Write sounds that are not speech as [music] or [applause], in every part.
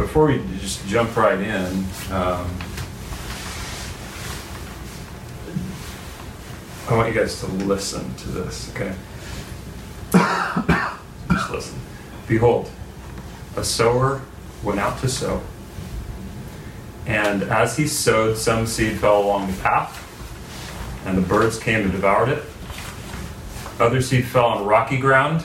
before we just jump right in, um, I want you guys to listen to this, okay? just listen. Behold, a sower went out to sow. And as he sowed, some seed fell along the path, and the birds came and devoured it. Other seed fell on rocky ground,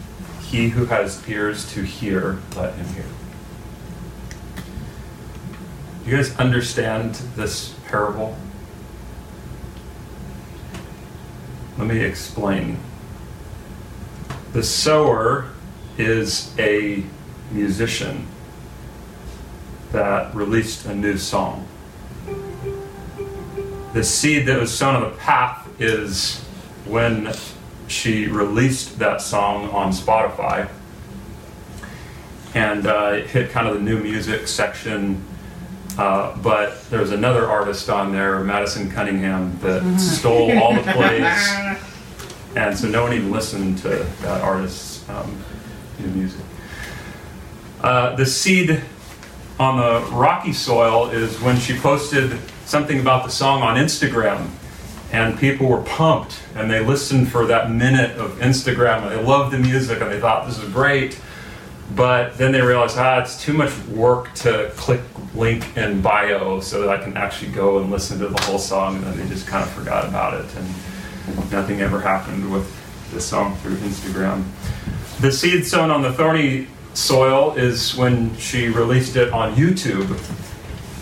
He who has ears to hear, let him hear. You guys understand this parable? Let me explain. The sower is a musician that released a new song. The seed that was sown on the path is when she released that song on Spotify. And uh, it hit kind of the new music section. Uh, but there was another artist on there, Madison Cunningham, that [laughs] stole all the plays. And so no one even listened to that artist's um, new music. Uh, the seed on the rocky soil is when she posted something about the song on Instagram and people were pumped and they listened for that minute of Instagram and they loved the music and they thought this is great. But then they realized, ah, it's too much work to click link in bio so that I can actually go and listen to the whole song. And then they just kind of forgot about it and nothing ever happened with the song through Instagram. The seed sown on the thorny soil is when she released it on YouTube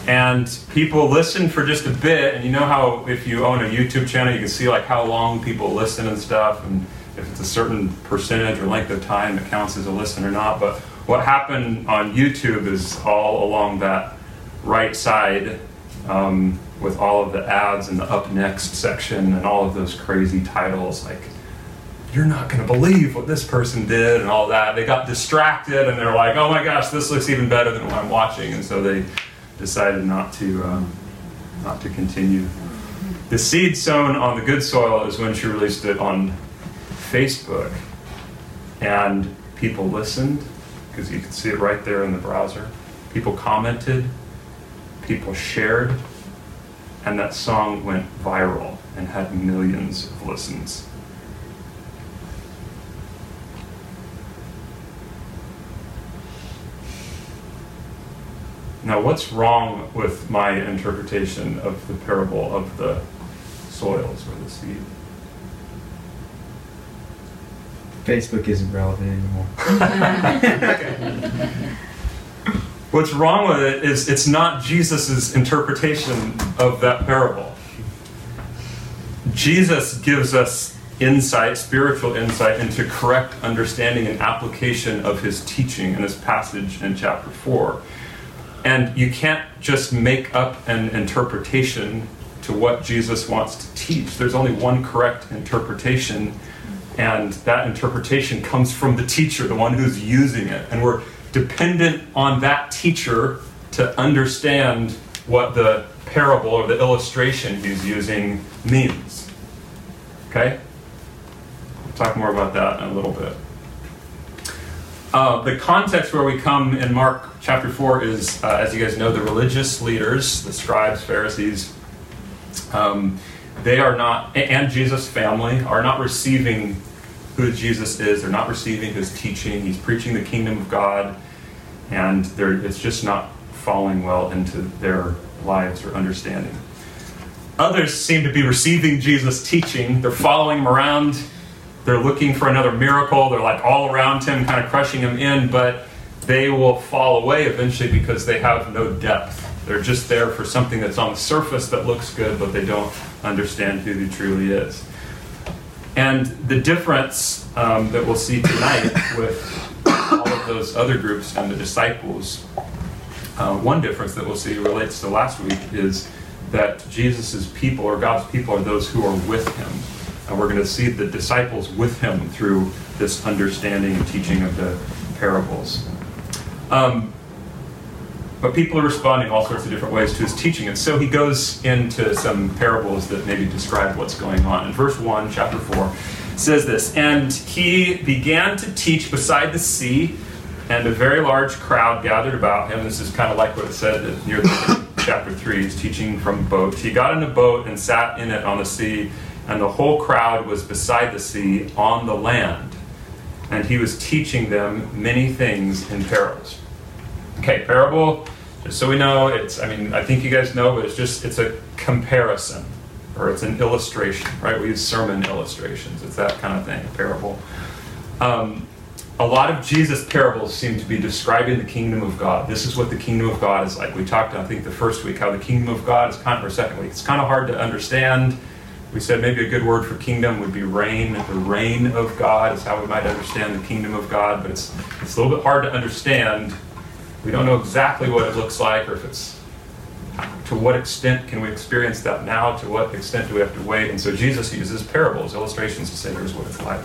and people listen for just a bit and you know how if you own a youtube channel you can see like how long people listen and stuff and if it's a certain percentage or length of time it counts as a listen or not. But what happened on youtube is all along that right side um, with all of the ads and the up next section and all of those crazy titles like you're not going to believe what this person did and all that. They got distracted and they're like oh my gosh this looks even better than what i'm watching. And so they decided not to um, not to continue. The seed sown on the good soil is when she released it on Facebook, and people listened because you can see it right there in the browser. People commented, people shared, and that song went viral and had millions of listens. Now, what's wrong with my interpretation of the parable of the soils or the seed? Facebook isn't relevant anymore. [laughs] [laughs] What's wrong with it is it's not Jesus' interpretation of that parable. Jesus gives us insight, spiritual insight, into correct understanding and application of his teaching in this passage in chapter 4. And you can't just make up an interpretation to what Jesus wants to teach. There's only one correct interpretation, and that interpretation comes from the teacher, the one who's using it. And we're dependent on that teacher to understand what the parable or the illustration he's using means. Okay? We'll talk more about that in a little bit. Uh, the context where we come in Mark chapter 4 is, uh, as you guys know, the religious leaders, the scribes, Pharisees, um, they are not, and Jesus' family, are not receiving who Jesus is. They're not receiving his teaching. He's preaching the kingdom of God, and it's just not falling well into their lives or understanding. Others seem to be receiving Jesus' teaching. They're following him around they're looking for another miracle. They're like all around him, kind of crushing him in, but they will fall away eventually because they have no depth. They're just there for something that's on the surface that looks good, but they don't understand who he truly is. And the difference um, that we'll see tonight with all of those other groups and the disciples uh, one difference that we'll see relates to last week is that Jesus' people or God's people are those who are with him. And we're going to see the disciples with him through this understanding and teaching of the parables. Um, but people are responding all sorts of different ways to his teaching. And so he goes into some parables that maybe describe what's going on. In verse 1, chapter 4, says this And he began to teach beside the sea, and a very large crowd gathered about him. This is kind of like what it said near the [coughs] chapter 3. He's teaching from boats. He got in a boat and sat in it on the sea, and the whole crowd was beside the sea on the land. And he was teaching them many things in parables. Okay, parable, just so we know, it's, I mean, I think you guys know, but it's just, it's a comparison or it's an illustration, right? We use sermon illustrations. It's that kind of thing, a parable. Um, a lot of Jesus' parables seem to be describing the kingdom of God. This is what the kingdom of God is like. We talked, I think, the first week how the kingdom of God is kind of, or second week, it's kind of hard to understand. We said maybe a good word for kingdom would be reign. The reign of God is how we might understand the kingdom of God, but it's, it's a little bit hard to understand. We don't know exactly what it looks like or if it's to what extent can we experience that now? To what extent do we have to wait? And so Jesus uses parables, illustrations to say, here's what it's like.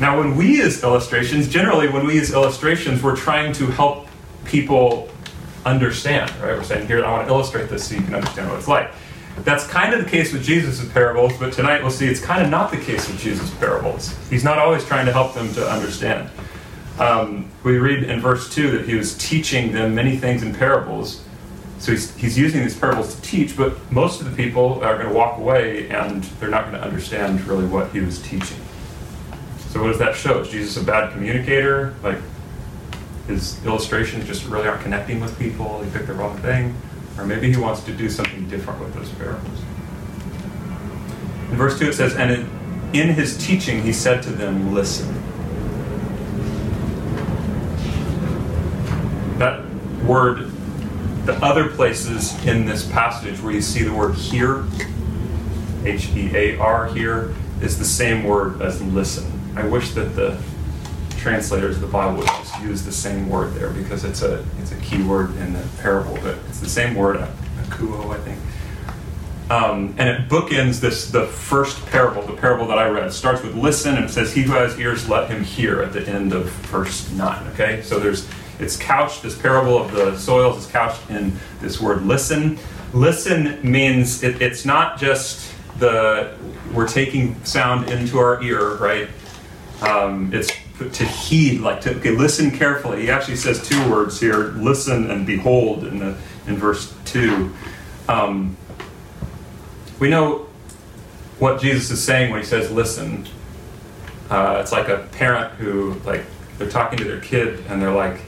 Now, when we use illustrations, generally when we use illustrations, we're trying to help people understand, right? We're saying, here, I want to illustrate this so you can understand what it's like. That's kind of the case with Jesus' parables, but tonight we'll see it's kind of not the case with Jesus' parables. He's not always trying to help them to understand. Um, we read in verse 2 that he was teaching them many things in parables. So he's, he's using these parables to teach, but most of the people are going to walk away and they're not going to understand really what he was teaching. So what does that show? Is Jesus a bad communicator? Like his illustrations just really aren't connecting with people? He picked the wrong thing? Or maybe he wants to do something different with those parables. In verse 2 it says, And in, his teaching he said to them, Listen. That word, the other places in this passage where you see the word hear, H E A R here, is the same word as listen. I wish that the translators of the Bible would just use the same word there because it's a it's a key word in the parable, but it's the same word, akouo, I think. Um, and it bookends this the first parable, the parable that I read. It starts with listen and it says, He who has ears let him hear at the end of verse 9. Okay? So there's it's couched, this parable of the soils is couched in this word listen. Listen means it, it's not just the we're taking sound into our ear, right? Um, it's to heed, like to okay, listen carefully. He actually says two words here: listen and behold in the in verse two. Um, we know what Jesus is saying when he says listen. Uh, it's like a parent who like they're talking to their kid and they're like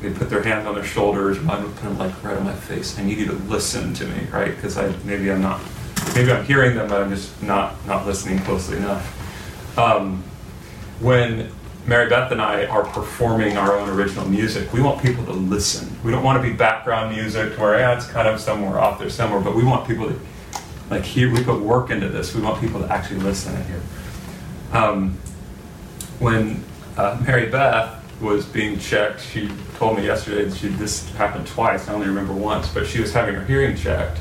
they put their hand on their shoulders, kind of like right on my face. I need you to listen to me, right? Because I maybe I'm not maybe I'm hearing them, but I'm just not not listening closely enough. Um, when Mary Beth and I are performing our own original music, we want people to listen. We don't want to be background music where yeah, it's kind of somewhere off there somewhere, but we want people to like hear. We put work into this. We want people to actually listen and hear. Um, when uh, Mary Beth was being checked, she told me yesterday that she this happened twice. I only remember once, but she was having her hearing checked.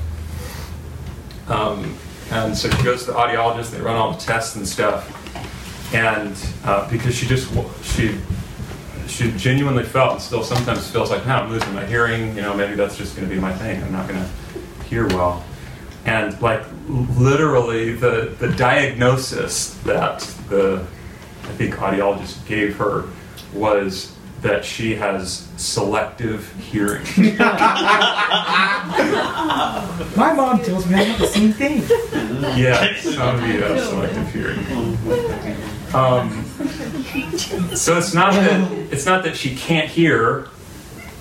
Um, and so she goes to the audiologist. They run all the tests and stuff and uh, because she just she she genuinely felt and still sometimes feels like now I'm losing my hearing you know maybe that's just going to be my thing I'm not going to hear well and like literally the the diagnosis that the I think audiologist gave her was that she has selective hearing. [laughs] My mom tells me I have the same thing. Yeah, some of you have selective hearing. [laughs] Um, so it's not that it's not that she can't hear,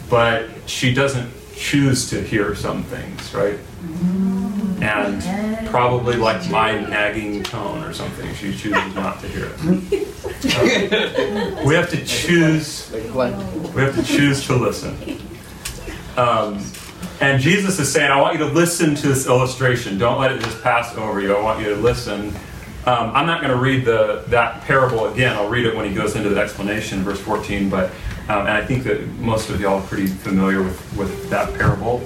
but she doesn't choose to hear some things, right? And probably like my nagging tone or something, she chooses not to hear it. Um, we have to choose. We have to choose to listen. Um, and Jesus is saying, I want you to listen to this illustration. Don't let it just pass over you. I want you to listen um, I'm not going to read the, that parable again. I'll read it when he goes into the explanation, verse 14. But Um, and I think that most of y'all are pretty familiar with, with that parable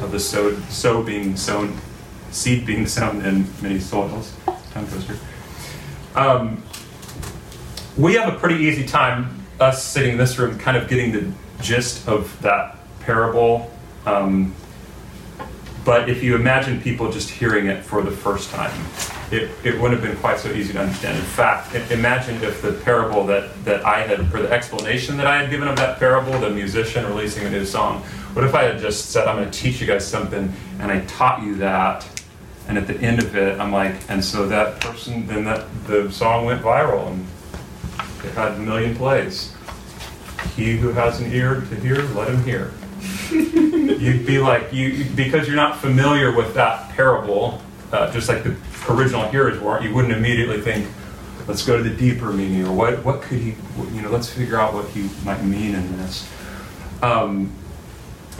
of the sow, sow being sown, seed being sown in many soils. Tongue twister. Um, we have a pretty easy time, us sitting in this room, kind of getting the gist of that parable. Um, but if you imagine people just hearing it for the first time, it, it wouldn't have been quite so easy to understand. In fact, imagine if the parable that, that I had, or the explanation that I had given of that parable, the musician releasing a new song, what if I had just said, I'm going to teach you guys something, and I taught you that, and at the end of it, I'm like, and so that person, then that the song went viral, and it had a million plays. He who has an ear to hear, let him hear. [laughs] You'd be like, you because you're not familiar with that parable, uh, just like the original hearers weren't, you wouldn't immediately think, let's go to the deeper meaning, or what, what could he, you know, let's figure out what he might mean in this. Um,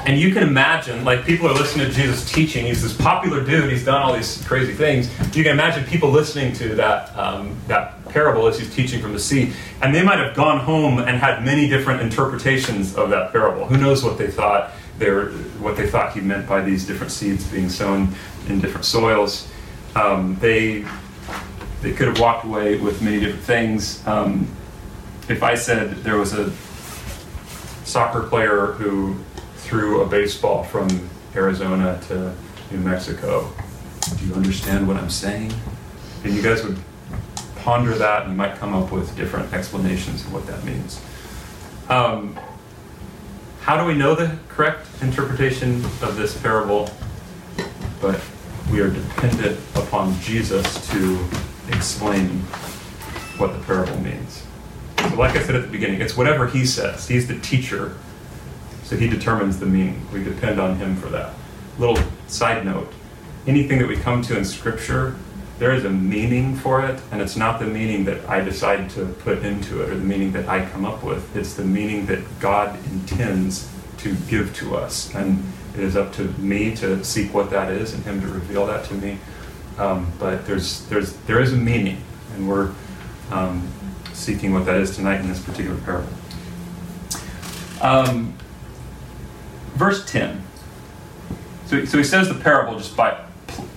and you can imagine, like, people are listening to Jesus teaching. He's this popular dude. He's done all these crazy things. You can imagine people listening to that, um, that parable as he's teaching from the sea. And they might have gone home and had many different interpretations of that parable. Who knows what they thought they were, what they thought he meant by these different seeds being sown in different soils. Um, they, they could have walked away with many different things. Um, if I said there was a soccer player who threw a baseball from Arizona to New Mexico. Do you understand what I'm saying? And you guys would ponder that and you might come up with different explanations of what that means. Um, how do we know the correct interpretation of this parable? But we are dependent upon Jesus to explain what the parable means. So, like I said at the beginning, it's whatever he says. He's the teacher so he determines the meaning. We depend on him for that. Little side note anything that we come to in Scripture, there is a meaning for it, and it's not the meaning that I decide to put into it or the meaning that I come up with. It's the meaning that God intends to give to us. And it is up to me to seek what that is and Him to reveal that to me. Um, but there's, there's, there is a meaning, and we're um, seeking what that is tonight in this particular parable. Um, verse 10. So, so he says the parable just by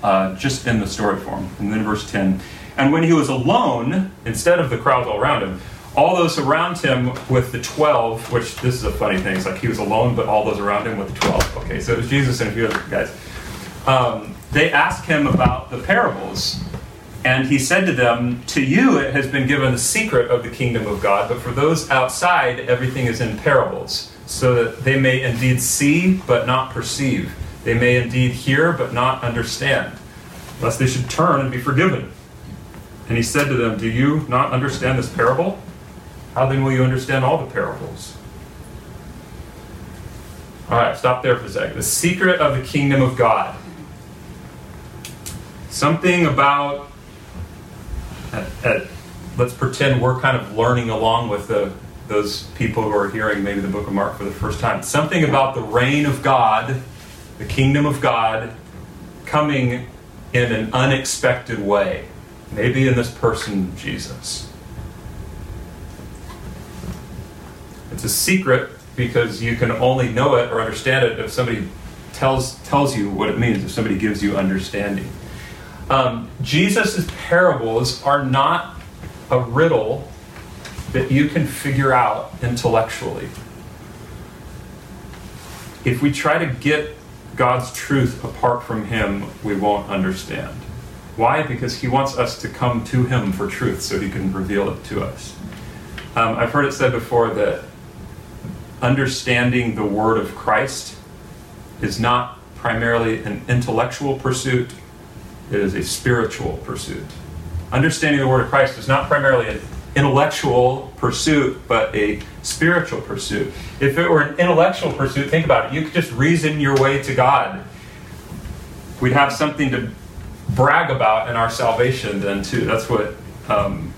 uh, just in the story form. And then verse 10. And when he was alone, instead of the crowds all around him, all those around him with the 12, which this is a funny thing, it's like he was alone, but all those around him with the 12. Okay, so it was Jesus and a few other guys. Um, they asked him about the parables. And he said to them, To you it has been given the secret of the kingdom of God, but for those outside, everything is in parables so that they may indeed see but not perceive. They may indeed hear but not understand, lest they should turn and be forgiven. And he said to them, Do you not understand this parable? How then will you understand all the parables? All right, stop there for a second. The secret of the kingdom of God. Something about, at, at, let's pretend we're kind of learning along with the those people who are hearing maybe the book of Mark for the first time. Something about the reign of God, the kingdom of God, coming in an unexpected way. Maybe in this person, Jesus. It's a secret because you can only know it or understand it if somebody tells, tells you what it means, if somebody gives you understanding. Um, Jesus' parables are not a riddle that you can figure out intellectually. If we try to get God's truth apart from Him, we won't understand. Why? Because He wants us to come to Him for truth so He can reveal it to us. Um, I've heard it said before that understanding the Word of Christ is not primarily an intellectual pursuit, it is a spiritual pursuit. Understanding the Word of Christ is not primarily an intellectual pursuit, but a spiritual pursuit. If it were an intellectual pursuit, think about it. You could just reason your way to God. We'd have something to brag about in our salvation then too. That's what um,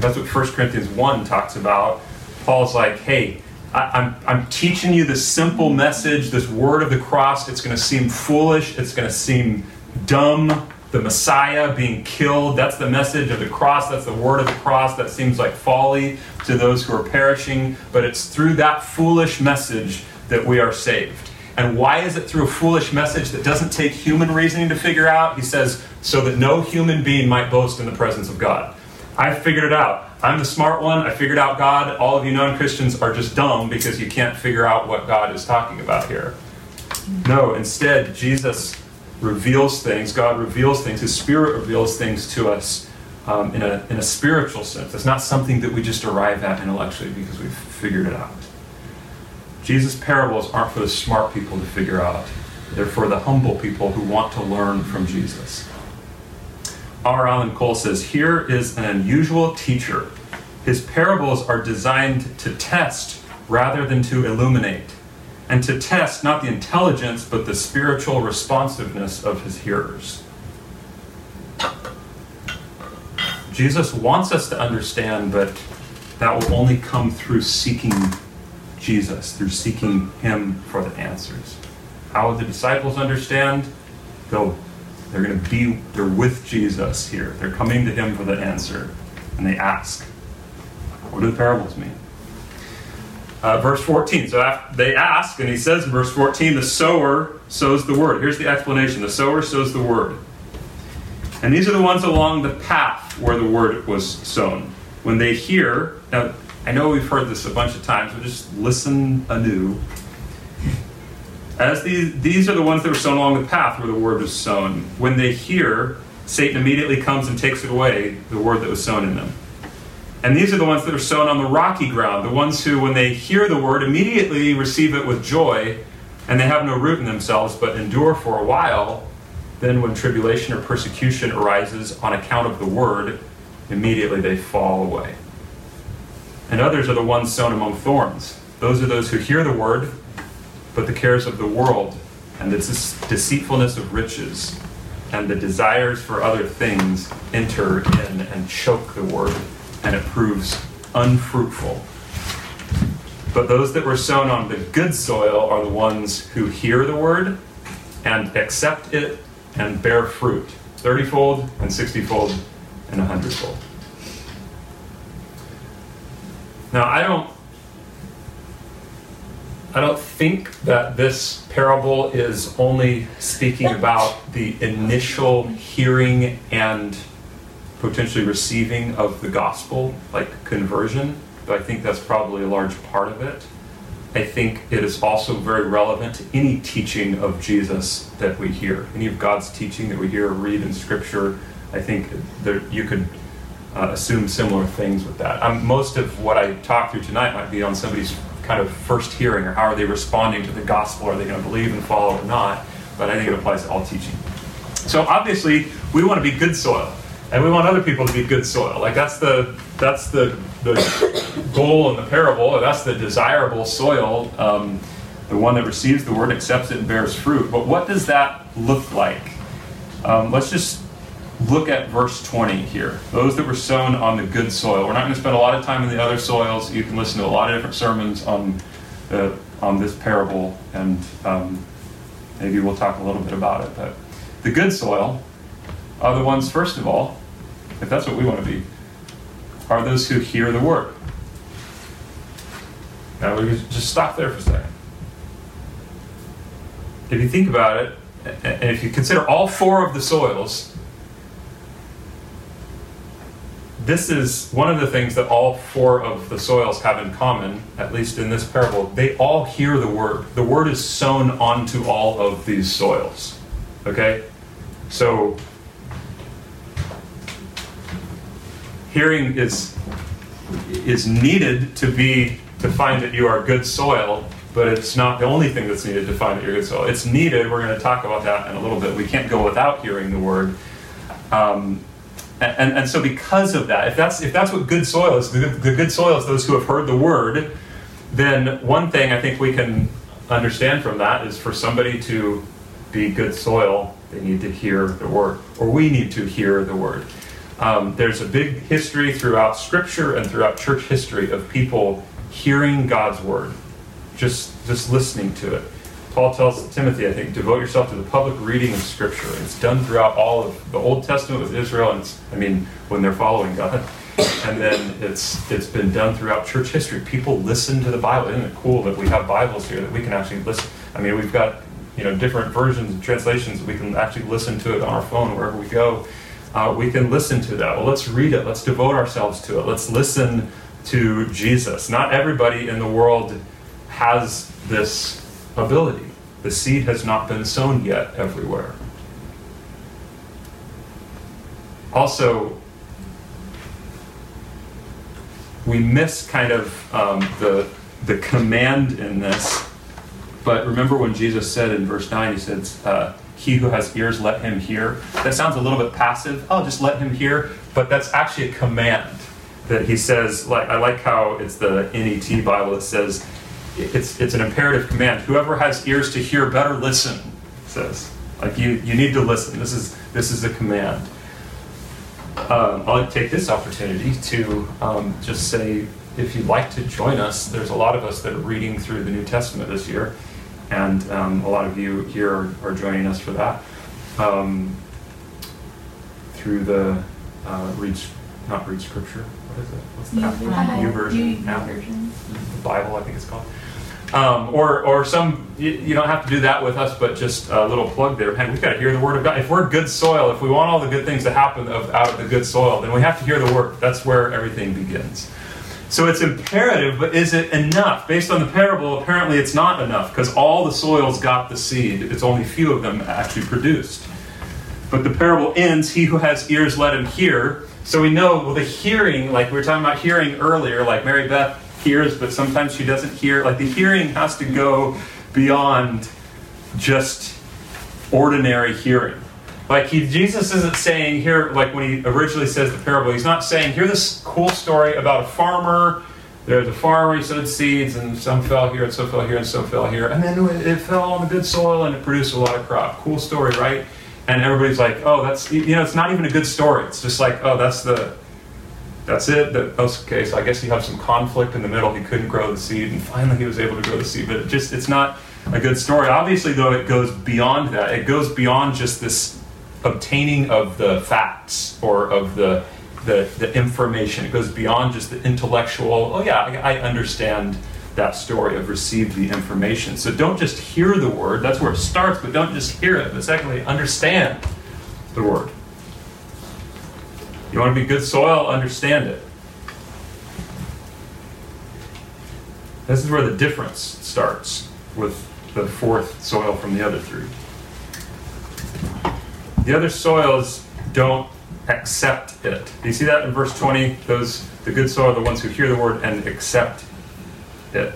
that's what 1 Corinthians 1 talks about. Paul's like, hey, I, am I'm, I'm teaching you this simple message, this word of the cross. It's going to seem foolish. It's going to seem dumb the Messiah being killed. That's the message of the cross. That's the word of the cross. That seems like folly to those who are perishing. But it's through that foolish message that we are saved. And why is it through a foolish message that doesn't take human reasoning to figure out? He says, so that no human being might boast in the presence of God. I figured it out. I'm the smart one. I figured out God. All of you non Christians are just dumb because you can't figure out what God is talking about here. No, instead, Jesus reveals things, God reveals things, His Spirit reveals things to us um, in, a, in a spiritual sense. It's not something that we just arrive at intellectually because we've figured it out. Jesus' parables aren't for the smart people to figure out, they're for the humble people who want to learn from Jesus. R. Alan Cole says, Here is an unusual teacher. His parables are designed to test rather than to illuminate and to test not the intelligence but the spiritual responsiveness of his hearers. Jesus wants us to understand, but that will only come through seeking Jesus, through seeking Him for the answers. How will the disciples understand? They'll, they're going to be, they're with Jesus here. They're coming to Him for the answer, and they ask, What do the parables mean? Uh, verse 14. So they ask, and he says in verse 14, the sower sows the word. Here's the explanation the sower sows the word. And these are the ones along the path where the word was sown. When they hear, now I know we've heard this a bunch of times, but just listen anew. As these, these are the ones that were sown along the path where the word was sown. When they hear, Satan immediately comes and takes it away, the word that was sown in them. And these are the ones that are sown on the rocky ground, the ones who, when they hear the word, immediately receive it with joy, and they have no root in themselves, but endure for a while. Then, when tribulation or persecution arises on account of the word, immediately they fall away. And others are the ones sown among thorns. Those are those who hear the word, but the cares of the world and the deceitfulness of riches and the desires for other things enter in and choke the word and it proves unfruitful. But those that were sown on the good soil are the ones who hear the word and accept it and bear fruit, thirtyfold and sixtyfold and a hundredfold. Now, I don't I don't think that this parable is only speaking about the initial hearing and potentially receiving of the gospel, like conversion, but I think that's probably a large part of it. I think it is also very relevant to any teaching of Jesus that we hear, any of God's teaching that we hear or read in Scripture. I think there, you could uh, assume similar things with that. Um, most of what I talk through tonight might be on somebody's kind of first hearing, or how are they responding to the gospel? Are they going to believe and follow or not? But I think it applies to all teaching. So obviously, we want to be good soil and we want other people to be good soil. Like that's the that's the the goal in the parable. That's the desirable soil, um, the one that receives the word, accepts it, and bears fruit. But what does that look like? Um, let's just look at verse 20 here. Those that were sown on the good soil. We're not going to spend a lot of time in the other soils. You can listen to a lot of different sermons on the, on this parable, and um, maybe we'll talk a little bit about it. But the good soil are the ones, first of all, if that's what we want to be, are those who hear the word. Now, we just stop there for a second. If you think about it, and if you consider all four of the soils, this is one of the things that all four of the soils have in common, at least in this parable. They all hear the word. The word is sown onto all of these soils. Okay? So hearing is is needed to be to find that you are good soil, but it's not the only thing that's needed to find that you're good soil. It's needed. We're going to talk about that in a little bit. We can't go without hearing the word. Um, and, and, so because of that, if that's if that's what good soil is, the, the good soil is those who have heard the word, then one thing I think we can understand from that is for somebody to be good soil, they need to hear the word, or we need to hear the word. Um, there's a big history throughout Scripture and throughout church history of people hearing God's word, just just listening to it. Paul tells Timothy, I think, devote yourself to the public reading of Scripture. It's done throughout all of the Old Testament with Israel, and I mean, when they're following God. And then it's it's been done throughout church history. People listen to the Bible. Isn't it cool that we have Bibles here that we can actually listen? I mean, we've got you know different versions and translations. We can actually listen to it on our phone wherever we go. Uh, we can listen to that. Well, let's read it. Let's devote ourselves to it. Let's listen to Jesus. Not everybody in the world has this ability. The seed has not been sown yet everywhere. Also, we miss kind of um, the, the command in this. But remember when Jesus said in verse 9, he says, uh, He who has ears, let him hear. That sounds a little bit passive. Oh, just let him hear. But that's actually a command that he says, like I like how it's the NET Bible that says, it's, it's an imperative command. Whoever has ears to hear, better listen, says. Like you, you need to listen. This is, this is a command. Um, I'll take this opportunity to um, just say if you'd like to join us, there's a lot of us that are reading through the New Testament this year, and um, a lot of you here are, are joining us for that. Um, through the uh, read, not read scripture, what is it? What's that? New version. New version. The Bible, I think it's called. Um, or, or some, you, you, don't have to do that with us, but just a little plug there. Man, we've got to hear the Word of God. If we're good soil, if we want all the good things to happen of, out of the good soil, then we have to hear the Word. That's where everything begins. So it's imperative, but is it enough? Based on the parable, apparently it's not enough because all the soils got the seed. It's only few of them actually produced. But the parable ends, he who has ears, let him hear. So we know, well, the hearing, like we were talking about hearing earlier, like Mary Beth hears, but sometimes she doesn't hear. Like the hearing has to go beyond just ordinary hearing. Like he, Jesus isn't saying here, like when he originally says the parable, he's not saying, hear this cool story about a farmer. There's a farmer, he sowed seeds, and some fell here, and some fell here, and some fell here. And then it fell on the good soil, and it produced a lot of crop. Cool story, right? And everybody's like, oh, that's, you know, it's not even a good story. It's just like, oh, that's the, that's it. That, okay, so I guess you have some conflict in the middle. He couldn't grow the seed, and finally he was able to grow the seed. But it just it's not a good story. Obviously, though, it goes beyond that. It goes beyond just this obtaining of the facts or of the the, the information. It goes beyond just the intellectual. Oh yeah, I, I understand that story. I've received the information. So don't just hear the word. That's where it starts. But don't just hear it. But secondly, understand the word. You want to be good soil? Understand it. This is where the difference starts with the fourth soil from the other three. The other soils don't accept it. Do you see that in verse 20? Those the good soil are the ones who hear the word and accept it.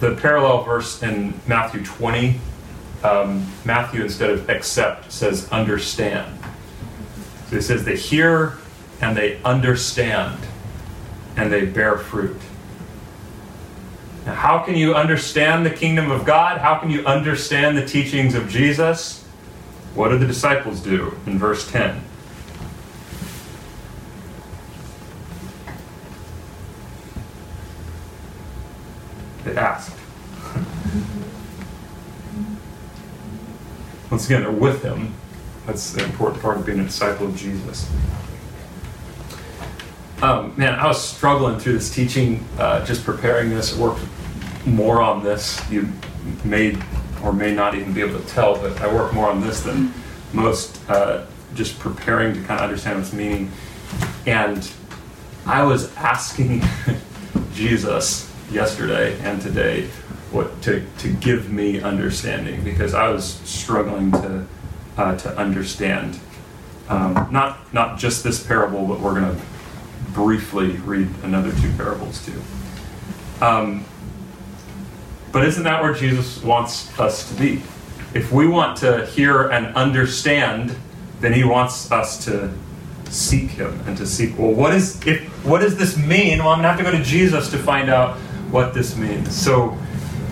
The parallel verse in Matthew 20 um, Matthew, instead of accept, says understand. So he says they hear and they understand and they bear fruit. How can you understand the kingdom of God? How can you understand the teachings of Jesus? What do the disciples do in verse 10? They ask. [laughs] Once again, they're with him. That's the important part of being a disciple of Jesus. Um, man, I was struggling through this teaching, uh, just preparing this. I worked more on this. You may or may not even be able to tell, but I work more on this than most, uh, just preparing to kind of understand its meaning. And I was asking [laughs] Jesus yesterday and today what to, to give me understanding because I was struggling to uh, to understand um, not not just this parable, but we're going to briefly read another two parables too. Um, but isn't that where Jesus wants us to be? If we want to hear and understand, then He wants us to seek Him and to seek. Well, what is if what does this mean? Well, I'm gonna have to go to Jesus to find out what this means. So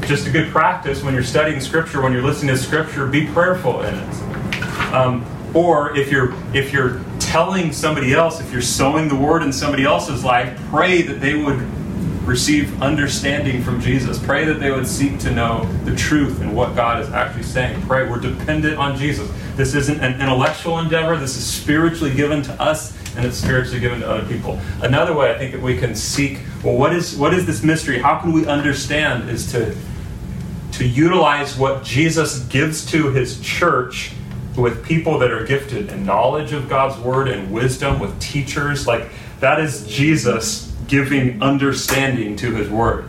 just a good practice when you're studying Scripture, when you're listening to Scripture, be prayerful in it. Um, or if you're if you're telling somebody else, if you're sowing the word in somebody else's life, pray that they would receive understanding from Jesus. Pray that they would seek to know the truth and what God is actually saying. Pray we're dependent on Jesus. This isn't an intellectual endeavor, this is spiritually given to us and it's spiritually given to other people. Another way I think that we can seek, well, what is what is this mystery? How can we understand is to to utilize what Jesus gives to his church with people that are gifted in knowledge of God's word and wisdom, with teachers. Like that is Jesus giving understanding to his word.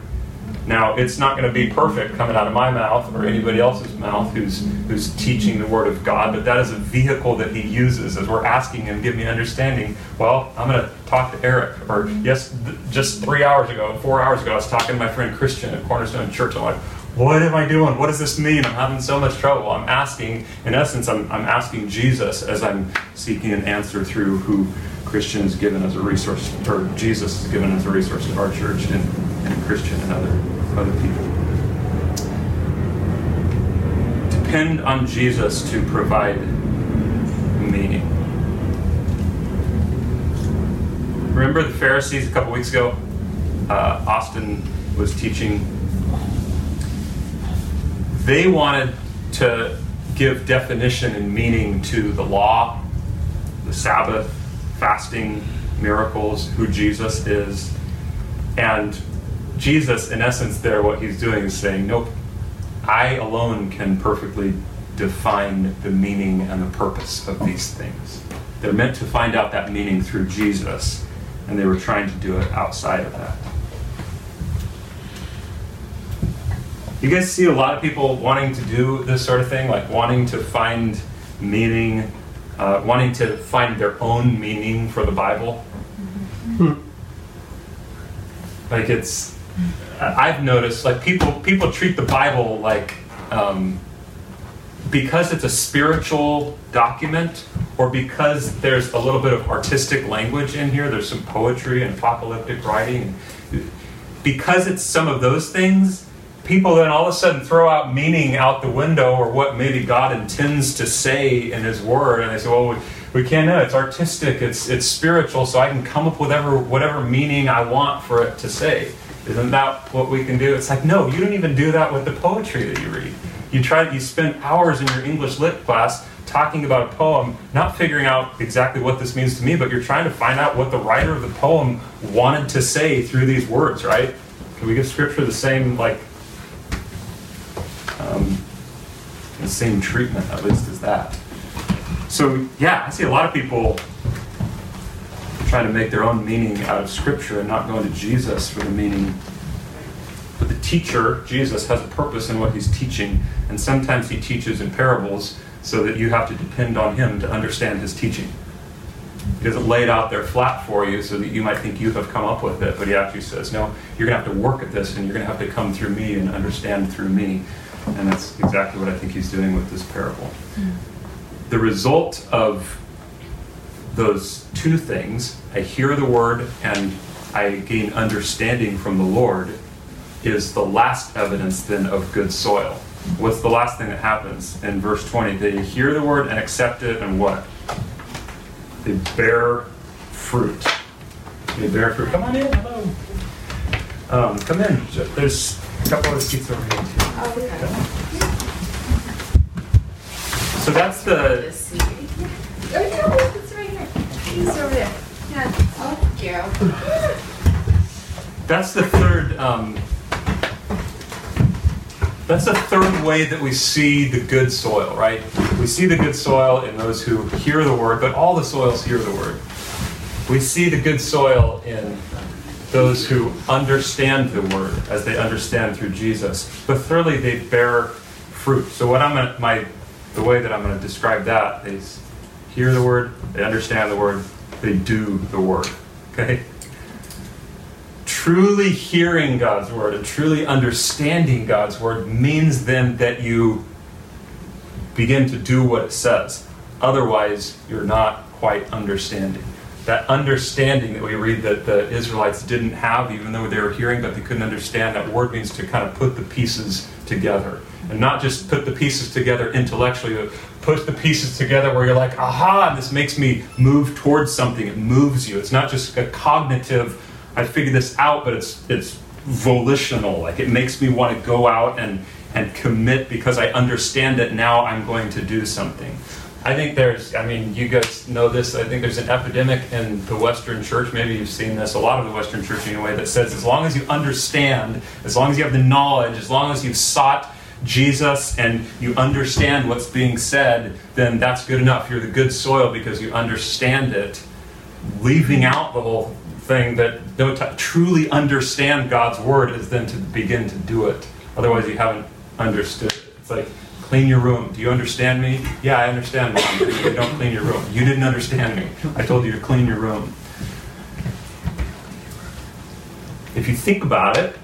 Now, it's not going to be perfect coming out of my mouth or anybody else's mouth who's who's teaching the word of God, but that is a vehicle that he uses as we're asking him, give me understanding. Well, I'm going to talk to Eric. Or yes, th- just three hours ago, four hours ago, I was talking to my friend Christian at Cornerstone Church. I'm like, what am I doing? What does this mean? I'm having so much trouble. I'm asking, in essence, I'm, I'm asking Jesus as I'm seeking an answer through who Christian has given as a resource, or Jesus has given as a resource to our church and, and Christian and other, other people. Depend on Jesus to provide meaning. Remember the Pharisees a couple weeks ago? Uh, Austin was teaching. They wanted to give definition and meaning to the law, the Sabbath, fasting, miracles, who Jesus is. And Jesus, in essence, there, what he's doing is saying, Nope, I alone can perfectly define the meaning and the purpose of these things. They're meant to find out that meaning through Jesus, and they were trying to do it outside of that. You guys see a lot of people wanting to do this sort of thing, like wanting to find meaning uh, wanting to find their own meaning for the Bible. Like it's, I've noticed like people people treat the Bible like um, because it's a spiritual document or because there's a little bit of artistic language in here. There's some poetry and apocalyptic writing. Because it's some of those things, people then all of a sudden throw out meaning out the window or what maybe God intends to say in His Word, and they say, "Well, we, we can't know. It's artistic. It's it's spiritual. So I can come up with whatever whatever meaning I want for it to say." Isn't that what we can do? It's like, no, you don't even do that with the poetry that you read. You try. You spend hours in your English lit class talking about a poem, not figuring out exactly what this means to me, but you're trying to find out what the writer of the poem wanted to say through these words, right? Can we give Scripture the same like um, the same treatment, at least as that. So, yeah, I see a lot of people trying to make their own meaning out of Scripture and not going to Jesus for the meaning. But the teacher, Jesus, has a purpose in what he's teaching, and sometimes he teaches in parables so that you have to depend on him to understand his teaching. He doesn't lay it out there flat for you so that you might think you have come up with it, but he actually says, No, you're going to have to work at this and you're going to have to come through me and understand through me. And that's exactly what I think he's doing with this parable. Mm. The result of those two things, I hear the word and I gain understanding from the Lord, is the last evidence then of good soil. What's the last thing that happens in verse 20? They hear the word and accept it, and what? They bear fruit. They bear fruit. Come on in. Hello. Um, come in. There's a couple of seats over here. So that's the. That's the third. Um, that's the third way that we see the good soil, right? We see the good soil in those who hear the word, but all the soils hear the word. We see the good soil in those who understand the word as they understand through Jesus. But thirdly, they bear fruit. So what I'm gonna, my the way that I'm going to describe that is hear the word, they understand the word, they do the word. Okay? Truly hearing God's word and truly understanding God's word means then that you begin to do what it says. Otherwise, you're not quite understanding that understanding that we read that the Israelites didn't have, even though they were hearing, but they couldn't understand. That word means to kind of put the pieces together. And not just put the pieces together intellectually, but put the pieces together where you're like, aha, this makes me move towards something. It moves you. It's not just a cognitive, I figured this out, but it's it's volitional. Like it makes me want to go out and, and commit because I understand that now I'm going to do something. I think there's, I mean, you guys know this. I think there's an epidemic in the Western church. Maybe you've seen this, a lot of the Western church anyway, that says as long as you understand, as long as you have the knowledge, as long as you've sought Jesus and you understand what's being said, then that's good enough. You're the good soil because you understand it. Leaving out the whole thing that don't truly understand God's word is then to begin to do it. Otherwise, you haven't understood it. It's like, clean your room. Do you understand me? Yeah, I understand, Mom. You don't clean your room. You didn't understand me. I told you to clean your room. If you think about it,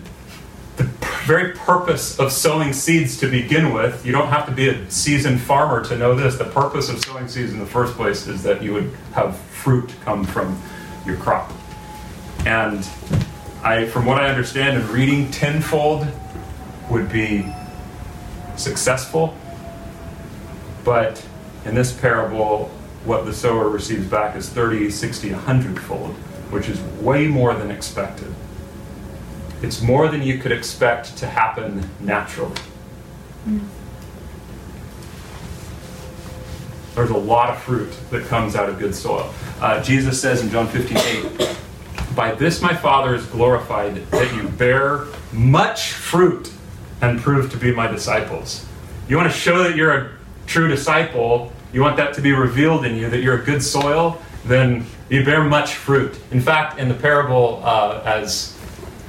the very purpose of sowing seeds to begin with, you don't have to be a seasoned farmer to know this. The purpose of sowing seeds in the first place is that you would have fruit come from your crop. And I, from what I understand, in reading tenfold would be successful. But in this parable, what the sower receives back is 30, 60, 100 fold, which is way more than expected. It's more than you could expect to happen naturally. Mm. There's a lot of fruit that comes out of good soil. Uh, Jesus says in John 15, 8, By this my Father is glorified, that you bear much fruit and prove to be my disciples. You want to show that you're a true disciple, you want that to be revealed in you, that you're a good soil, then you bear much fruit. In fact, in the parable, uh, as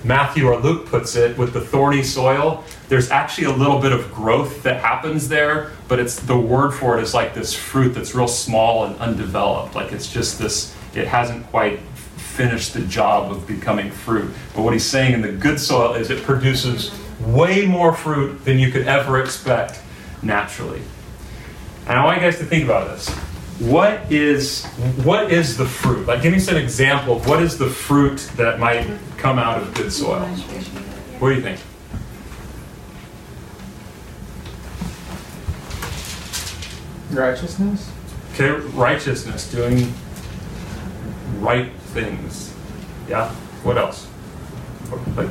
Matthew or Luke puts it, with the thorny soil, there's actually a little bit of growth that happens there, but it's the word for it is like this fruit that's real small and undeveloped. Like it's just this, it hasn't quite finished the job of becoming fruit. But what he's saying in the good soil is it produces way more fruit than you could ever expect naturally. And I want you guys to think about this what is what is the fruit? Like, give me some example of what is the fruit that might come out of good soil. What do you think? Righteousness. Okay, righteousness, doing right things. Yeah. What else? Like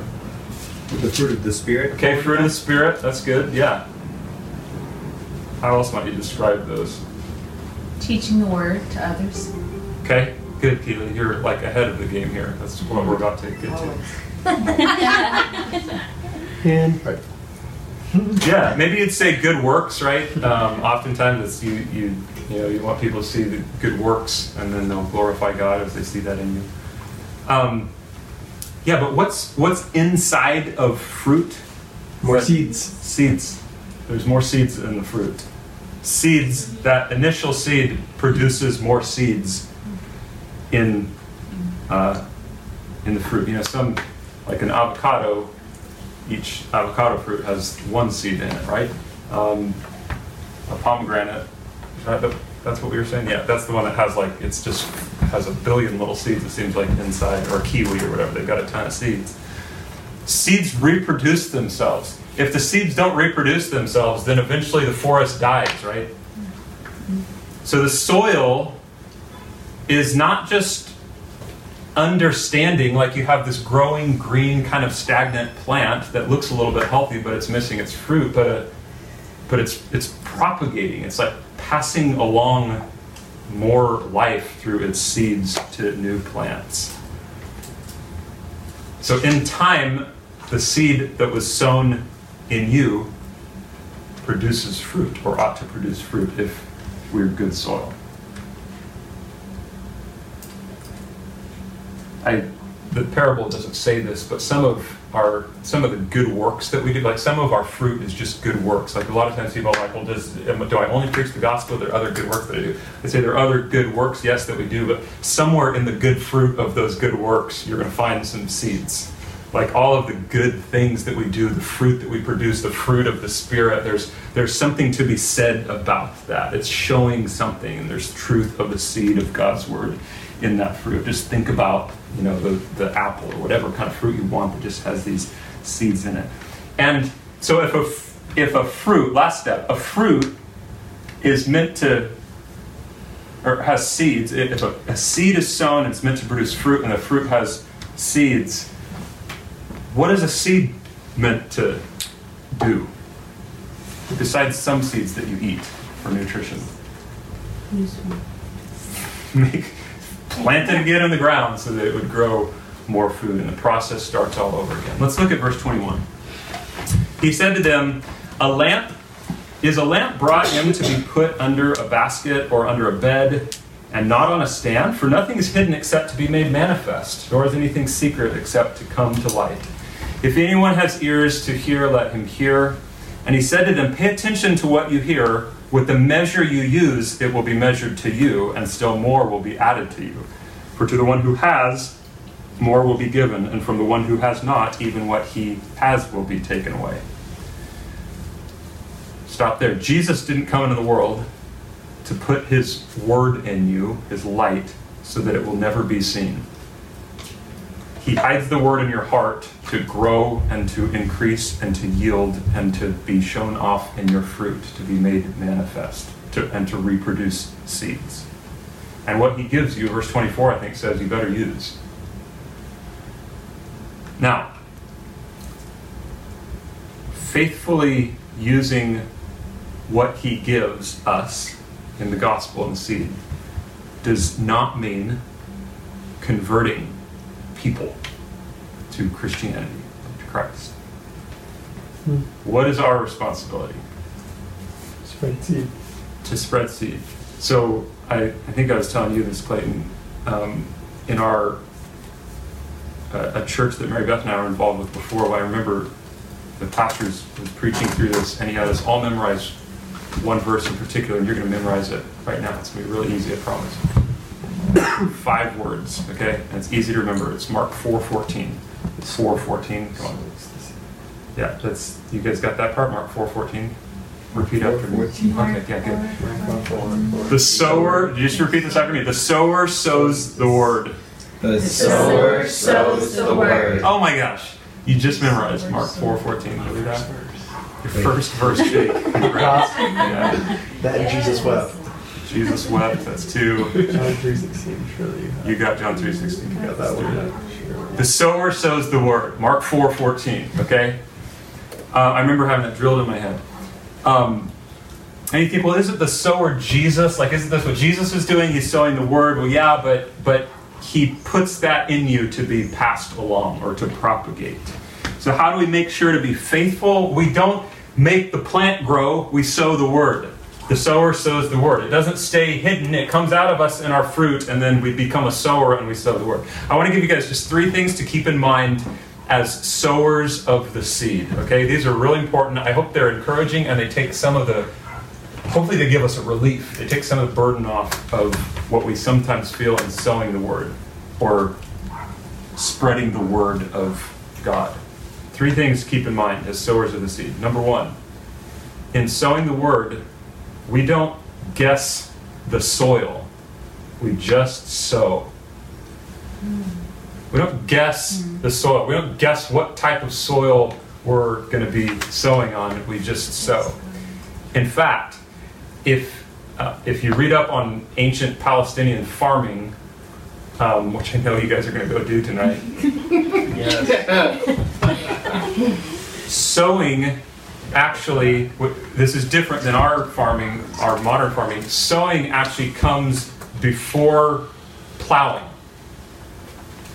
the fruit of the spirit. Okay, fruit of the spirit. That's good. Yeah. How else might you describe those? Teaching the word to others. Okay, good, Keely. You're like ahead of the game here. That's what we're about to get to. and [laughs] right. yeah, maybe you'd say good works, right? Um, oftentimes it's you, you, you know, you want people to see the good works, and then they'll glorify God as they see that in you. Um, yeah, but what's what's inside of fruit? More seeds. Seeds. There's more seeds in the fruit seeds, that initial seed produces more seeds in uh, in the fruit. You know, some like an avocado, each avocado fruit has one seed in it, right? Um, a pomegranate, that the, that's what we were saying. Yeah, that's the one that has like it's just has a billion little seeds. It seems like inside, or kiwi or whatever. They've got a ton of seeds. Seeds reproduce themselves if the seeds don't reproduce themselves, then eventually the forest dies, right? So the soil is not just understanding, like you have this growing green kind of stagnant plant that looks a little bit healthy, but it's missing its fruit, but, but it's, it's propagating. It's like passing along more life through its seeds to new plants. So in time, the seed that was sown in you produces fruit, or ought to produce fruit if we're good soil. I, the parable doesn't say this, but some of our some of the good works that we do, like some of our fruit is just good works. Like a lot of times people are like, well, does do I only preach the gospel? There are other good works that I do. They say there are other good works, yes, that we do, but somewhere in the good fruit of those good works, you're going to find some seeds like all of the good things that we do, the fruit that we produce, the fruit of the Spirit, there's, there's something to be said about that. It's showing something, and there's truth of the seed of God's Word in that fruit. Just think about, you know, the, the apple or whatever kind of fruit you want that just has these seeds in it. And so if a, if a fruit, last step, a fruit is meant to, or has seeds, if a, a seed is sown, it's meant to produce fruit, and the fruit has seeds, what is a seed meant to do? Besides some seeds that you eat for nutrition. [laughs] Make, plant it again in the ground so that it would grow more food, and the process starts all over again. Let's look at verse 21. He said to them, A lamp is a lamp brought in to be put under a basket or under a bed and not on a stand? For nothing is hidden except to be made manifest, nor is anything secret except to come to light. If anyone has ears to hear, let him hear. And he said to them, Pay attention to what you hear. With the measure you use, it will be measured to you, and still more will be added to you. For to the one who has, more will be given, and from the one who has not, even what he has will be taken away. Stop there. Jesus didn't come into the world to put his word in you, his light, so that it will never be seen. He hides the word in your heart to grow and to increase and to yield and to be shown off in your fruit, to be made manifest, to, and to reproduce seeds. And what he gives you, verse 24, I think, says you better use. Now, faithfully using what he gives us in the gospel and the seed does not mean converting people to Christianity, to Christ. Hmm. What is our responsibility? Spread seed. To spread seed. So I, I think I was telling you this, Clayton. Um, in our uh, a church that Mary Beth and I were involved with before, I remember the pastor was preaching through this, and he had us all memorize one verse in particular, and you're going to memorize it right now. It's going to be really easy, I promise. Five words, okay? And it's easy to remember. It's Mark 4.14. It's 4.14, come on. Yeah, that's, you guys got that part? Mark 4.14? Repeat after me. 4:14. Okay, yeah, good. The sower, just repeat this after me. The sower sows the word. The sower sows the word. Oh my gosh. You just memorized Mark 4.14. Believe that? Your first verse, Jake. Yeah. That and Jesus wept. Jesus wept. That's two. John 3.16, surely you have. You got John 3.16. You got that one. The sower sows the word. Mark 4.14. Okay? Uh, I remember having that drilled in my head. Um, and you think, well, isn't the sower Jesus? Like, isn't this what Jesus is doing? He's sowing the word. Well, yeah, but but he puts that in you to be passed along or to propagate. So, how do we make sure to be faithful? We don't make the plant grow, we sow the word. The sower sows the word. It doesn't stay hidden, it comes out of us in our fruit, and then we become a sower and we sow the word. I want to give you guys just three things to keep in mind as sowers of the seed. Okay, these are really important. I hope they're encouraging and they take some of the hopefully they give us a relief. They take some of the burden off of what we sometimes feel in sowing the word or spreading the word of God. Three things to keep in mind as sowers of the seed. Number one, in sowing the word, we don't guess the soil, we just sow. We don't guess the soil. We don't guess what type of soil we're going to be sowing on. We just sow. In fact, if uh, if you read up on ancient Palestinian farming, um, which I know you guys are going to go do tonight, [laughs] sowing actually this is different than our farming, our modern farming. Sowing actually comes before plowing.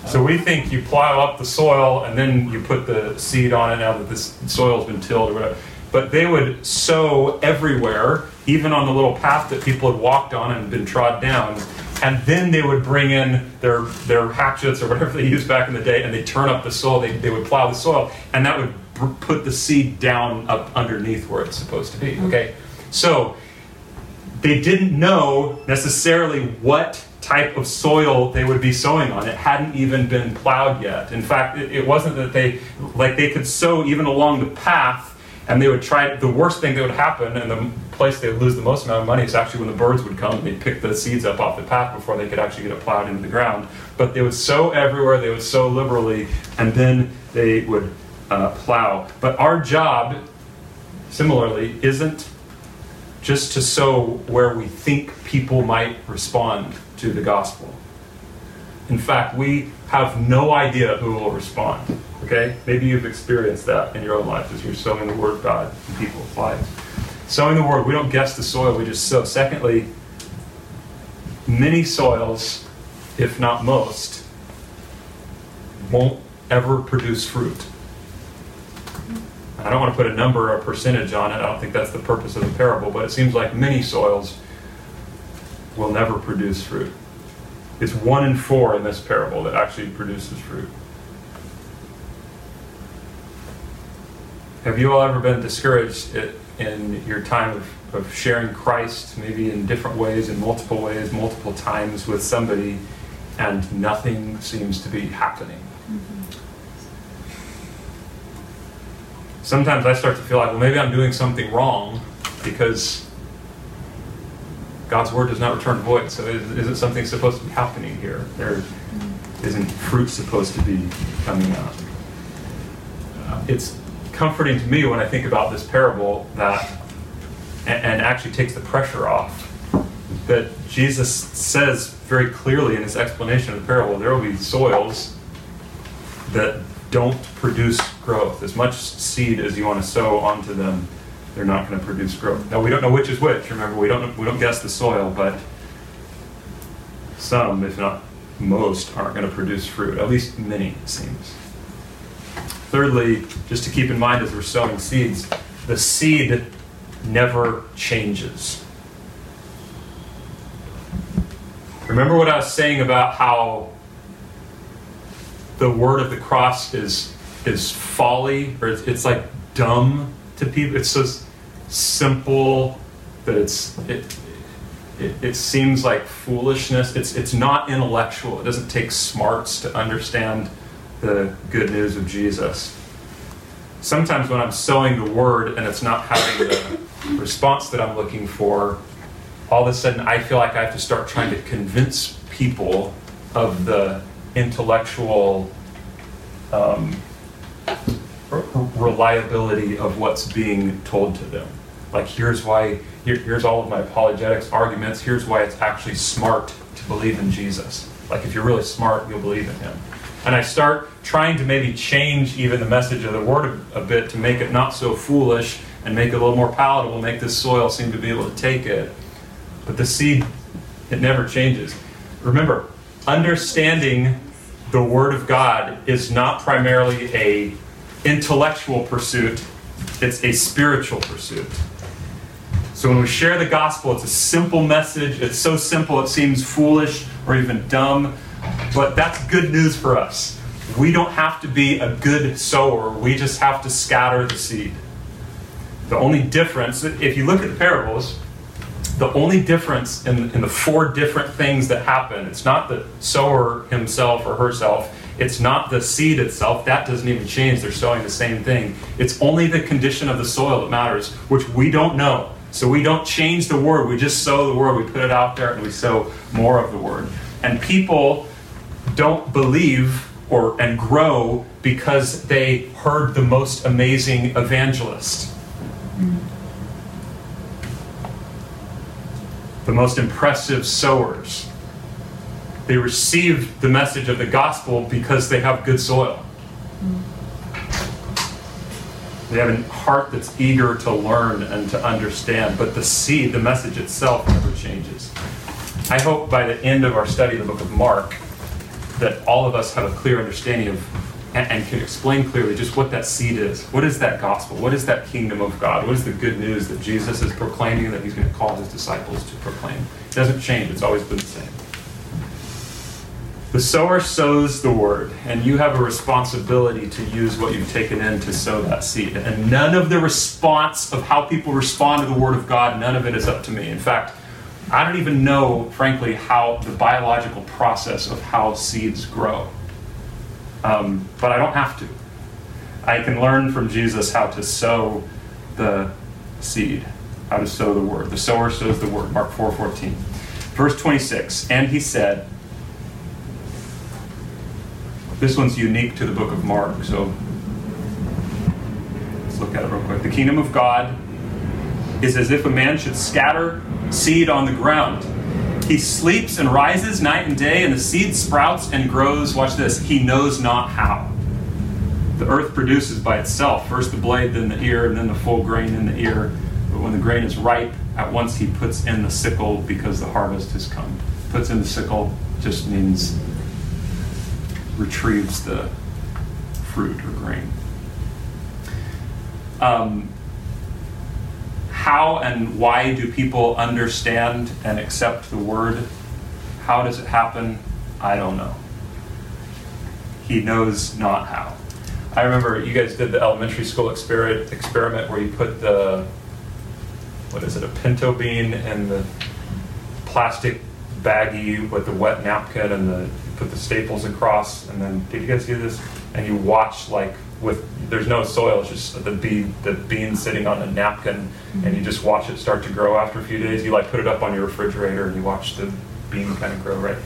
So we think you plow up the soil and then you put the seed on it now that this soil's been tilled or whatever. But they would sow everywhere, even on the little path that people had walked on and been trod down. And then they would bring in their, their hatchets or whatever they used back in the day and they turn up the soil. They, they would plow the soil and that would put the seed down up underneath where it's supposed to be. Mm-hmm. Okay? So they didn't know necessarily what type of soil they would be sowing on. It hadn't even been plowed yet. In fact, it, it wasn't that they, like, they could sow even along the path and they would try, the worst thing that would happen and the place they would lose the most amount of money is actually when the birds would come and they'd pick the seeds up off the path before they could actually get it plowed into the ground. But they would sow everywhere, they would sow liberally, and then they would uh, plow. But our job, similarly, isn't just to sow where we think people might respond to the gospel. In fact, we have no idea who will respond. Okay? Maybe you've experienced that in your own life as you're sowing the Word of God in people's lives. Sowing the Word, we don't guess the soil, we just sow. Secondly, many soils, if not most, won't ever produce fruit. I don't want to put a number or a percentage on it. I don't think that's the purpose of the parable, but it seems like many soils will never produce fruit. It's one in four in this parable that actually produces fruit. Have you all ever been discouraged in your time of, of sharing Christ, maybe in different ways, in multiple ways, multiple times with somebody, and nothing seems to be happening? Sometimes I start to feel like, well, maybe I'm doing something wrong because God's word does not return void. So is, isn't something supposed to be happening here? There isn't fruit supposed to be coming out. Uh, it's comforting to me when I think about this parable that, and, and actually takes the pressure off, that Jesus says very clearly in his explanation of the parable there will be soils that don't produce growth. As much seed as you want to sow onto them, they're not going to produce growth. Now we don't know which is which. Remember, we don't we don't guess the soil, but some, if not most, aren't going to produce fruit. At least many, it seems. Thirdly, just to keep in mind as we're sowing seeds, the seed never changes. Remember what I was saying about how the word of the cross is is folly, or it's, it's like dumb to people. It's so simple that it's it, it, it seems like foolishness. It's it's not intellectual. It doesn't take smarts to understand the good news of Jesus. Sometimes when I'm sowing the word and it's not having the response that I'm looking for, all of a sudden I feel like I have to start trying to convince people of the intellectual um, reliability of what's being told to them. Like, here's why, here, here's all of my apologetics arguments, here's why it's actually smart to believe in Jesus. Like, if you're really smart, you'll believe in him. And I start trying to maybe change even the message of the word a, a bit to make it not so foolish and make it a little more palatable, make this soil seem to be able to take it. But the seed, it never changes. Remember, understanding the Word of God is not primarily a intellectual pursuit, it's a spiritual pursuit. So when we share the gospel, it's a simple message. It's so simple it seems foolish or even dumb, but that's good news for us. We don't have to be a good sower, we just have to scatter the seed. The only difference, if you look at the parables, the only difference in, in the four different things that happen, it's not the sower himself or herself, it's not the seed itself, that doesn't even change. They're sowing the same thing. It's only the condition of the soil that matters, which we don't know. So we don't change the word, we just sow the word, we put it out there, and we sow more of the word. And people don't believe or and grow because they heard the most amazing evangelist. The most impressive sowers. They receive the message of the gospel because they have good soil. They have a heart that's eager to learn and to understand, but the seed, the message itself, never changes. I hope by the end of our study of the book of Mark that all of us have a clear understanding of and, and, can explain clearly just what that seed is. What is that gospel? What is that kingdom of God? What is the good news that Jesus is proclaiming that he's going to call his disciples to proclaim? It doesn't change, it's always been the same. The sower sows the word, and you have a responsibility to use what you've taken in to sow that seed. And none of the response of how people respond to the word of God, none of it is up to me. In fact, I don't even know, frankly, how the biological process of how seeds grow. Um, but I don't have to. I can learn from Jesus how to sow the seed, how to sow the word. The sower sows the word. Mark 4:14. Verse 26. And he said, this one's unique to the book of Mark, so let's look at it real quick. The kingdom of God is as if a man should scatter seed on the ground. He sleeps and rises night and day, and the seed sprouts and grows. Watch this. He knows not how. The earth produces by itself first the blade, then the ear, and then the full grain in the ear. But when the grain is ripe, at once he puts in the sickle because the harvest has come. Puts in the sickle just means retrieves the fruit or grain. Um, how and why do people understand and accept the word? How does it happen? I don't know. He knows not how. I remember you guys did the elementary school experiment, experiment where you put the, what is it, a pinto bean in the plastic baggie with the wet napkin and the, put the staples across, and then, did you guys do this? And you watch like with, there's no soil, it's just the bean, the bean sitting on a napkin, and you just watch it start to grow after a few days. You like put it up on your refrigerator and you watch the bean kind of grow, right?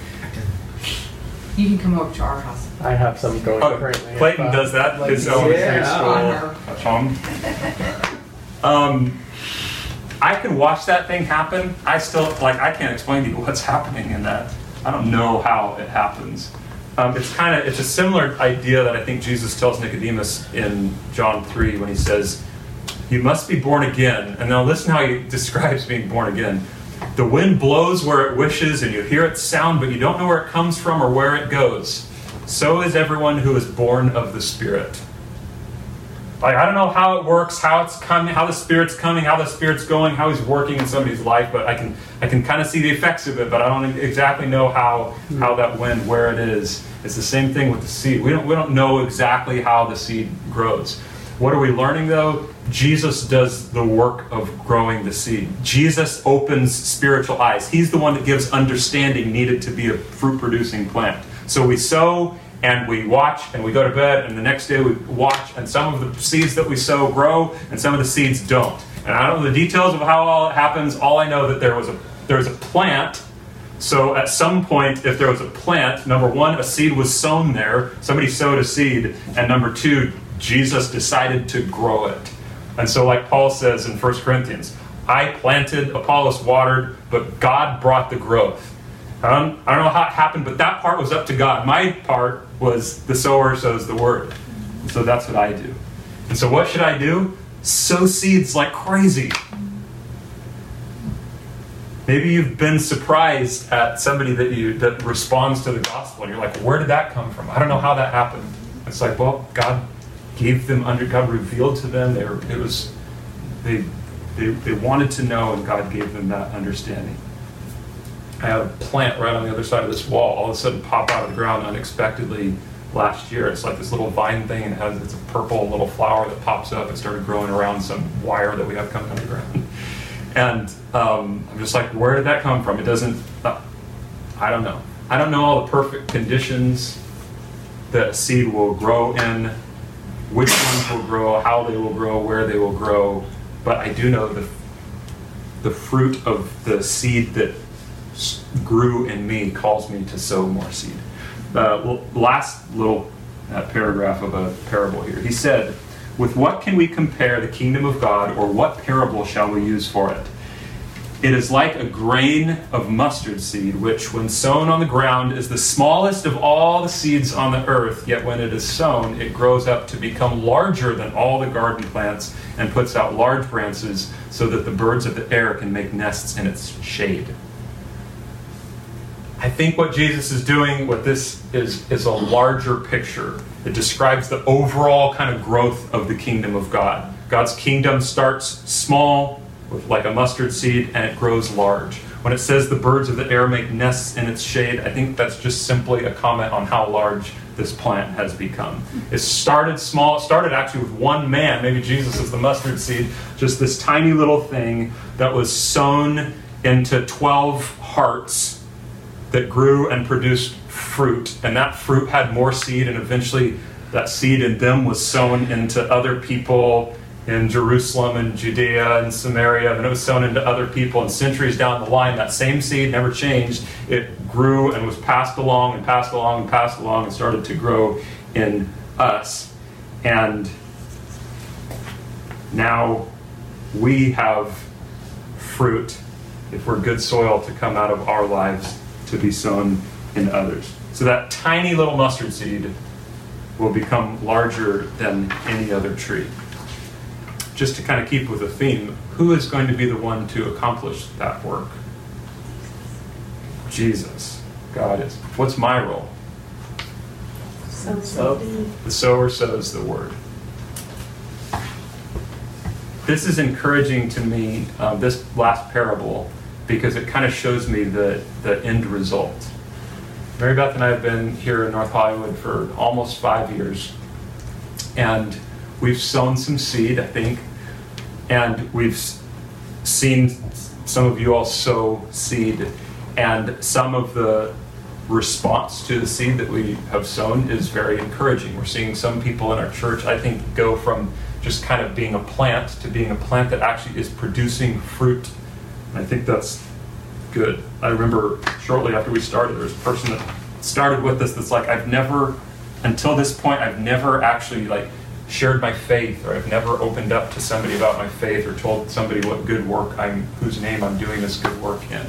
You can come over to our house. I have some going Oh, currently. Clayton uh, does that. like, His elementary yeah. school. [laughs] Um, um, I can watch that thing happen. I still like. I can't explain to you what's [laughs] happening in that. I don't know how it happens. Um, it's kind of it's a similar idea that I think Jesus tells Nicodemus in John three when he says, "You must be born again." And now listen how he describes being born again. The wind blows where it wishes, and you hear its sound, but you don't know where it comes from or where it goes. So is everyone who is born of the Spirit. Like I don't know how it works, how it's coming, how the Spirit's coming, how the Spirit's going, how He's working in somebody's life, but I can I can kind of see the effects of it, but I don't exactly know how how that wind, where it is. It's the same thing with the seed. We don't we don't know exactly how the seed grows. What are we learning though? Jesus does the work of growing the seed. Jesus opens spiritual eyes. He's the one that gives understanding needed to be a fruit producing plant. So we sow and we watch and we go to bed and the next day we watch and some of the seeds that we sow grow and some of the seeds don't. And I don't know the details of how all it happens. All I know that there was a there was a plant so at some point, if there was a plant, number one, a seed was sown there, somebody sowed a seed, and number two, Jesus decided to grow it. And so, like Paul says in 1 Corinthians, I planted, Apollos watered, but God brought the growth. I don't, I don't know how it happened, but that part was up to God. My part was the sower sows the word. So that's what I do. And so, what should I do? Sow seeds like crazy. Maybe you've been surprised at somebody that you that responds to the gospel, and you're like, "Where did that come from? I don't know how that happened." It's like, well, God gave them under God revealed to them. They were, it was they, they they wanted to know, and God gave them that understanding. I had a plant right on the other side of this wall all of a sudden pop out of the ground unexpectedly last year. It's like this little vine thing, and it has it's a purple little flower that pops up. It started growing around some wire that we have coming underground. [laughs] And um, I'm just like, where did that come from? It doesn't, uh, I don't know. I don't know all the perfect conditions that a seed will grow in, which ones will grow, how they will grow, where they will grow. But I do know the, the fruit of the seed that grew in me calls me to sow more seed. Uh, last little uh, paragraph of a parable here. He said, With what can we compare the kingdom of God, or what parable shall we use for it? It is like a grain of mustard seed, which, when sown on the ground, is the smallest of all the seeds on the earth. Yet when it is sown, it grows up to become larger than all the garden plants and puts out large branches so that the birds of the air can make nests in its shade. I think what Jesus is doing with this is, is a larger picture. It describes the overall kind of growth of the kingdom of God. God's kingdom starts small, with like a mustard seed, and it grows large. When it says the birds of the air make nests in its shade, I think that's just simply a comment on how large this plant has become. It started small, it started actually with one man, maybe Jesus is the mustard seed, just this tiny little thing that was sown into 12 hearts that grew and produced fruit, and that fruit had more seed, and eventually that seed in them was sown into other people in Jerusalem and Judea and Samaria, and it was sown into other people. And centuries down the line, that same seed never changed. It grew and was passed along and passed along and passed along and started to grow in us. And now we have fruit if we're good soil to come out of our lives to be sown in others. So that tiny little mustard seed will become larger than any other tree. Just to kind of keep with the theme, who is going to be the one to accomplish that work? Jesus. God is. What's my role? So, The sower sows the word. This is encouraging to me, uh, this last parable, because it kind of shows me the, the end result. Mary Beth and I have been here in North Hollywood for almost five years, and we've sown some seed, I think, and we've seen some of you all sow seed, and some of the response to the seed that we have sown is very encouraging. We're seeing some people in our church, I think, go from just kind of being a plant to being a plant that actually is producing fruit. I think that's good. I remember shortly after we started, there was a person that started with us that's like, I've never, until this point, I've never actually like shared my faith, or I've never opened up to somebody about my faith, or told somebody what good work I'm, whose name I'm doing this good work in.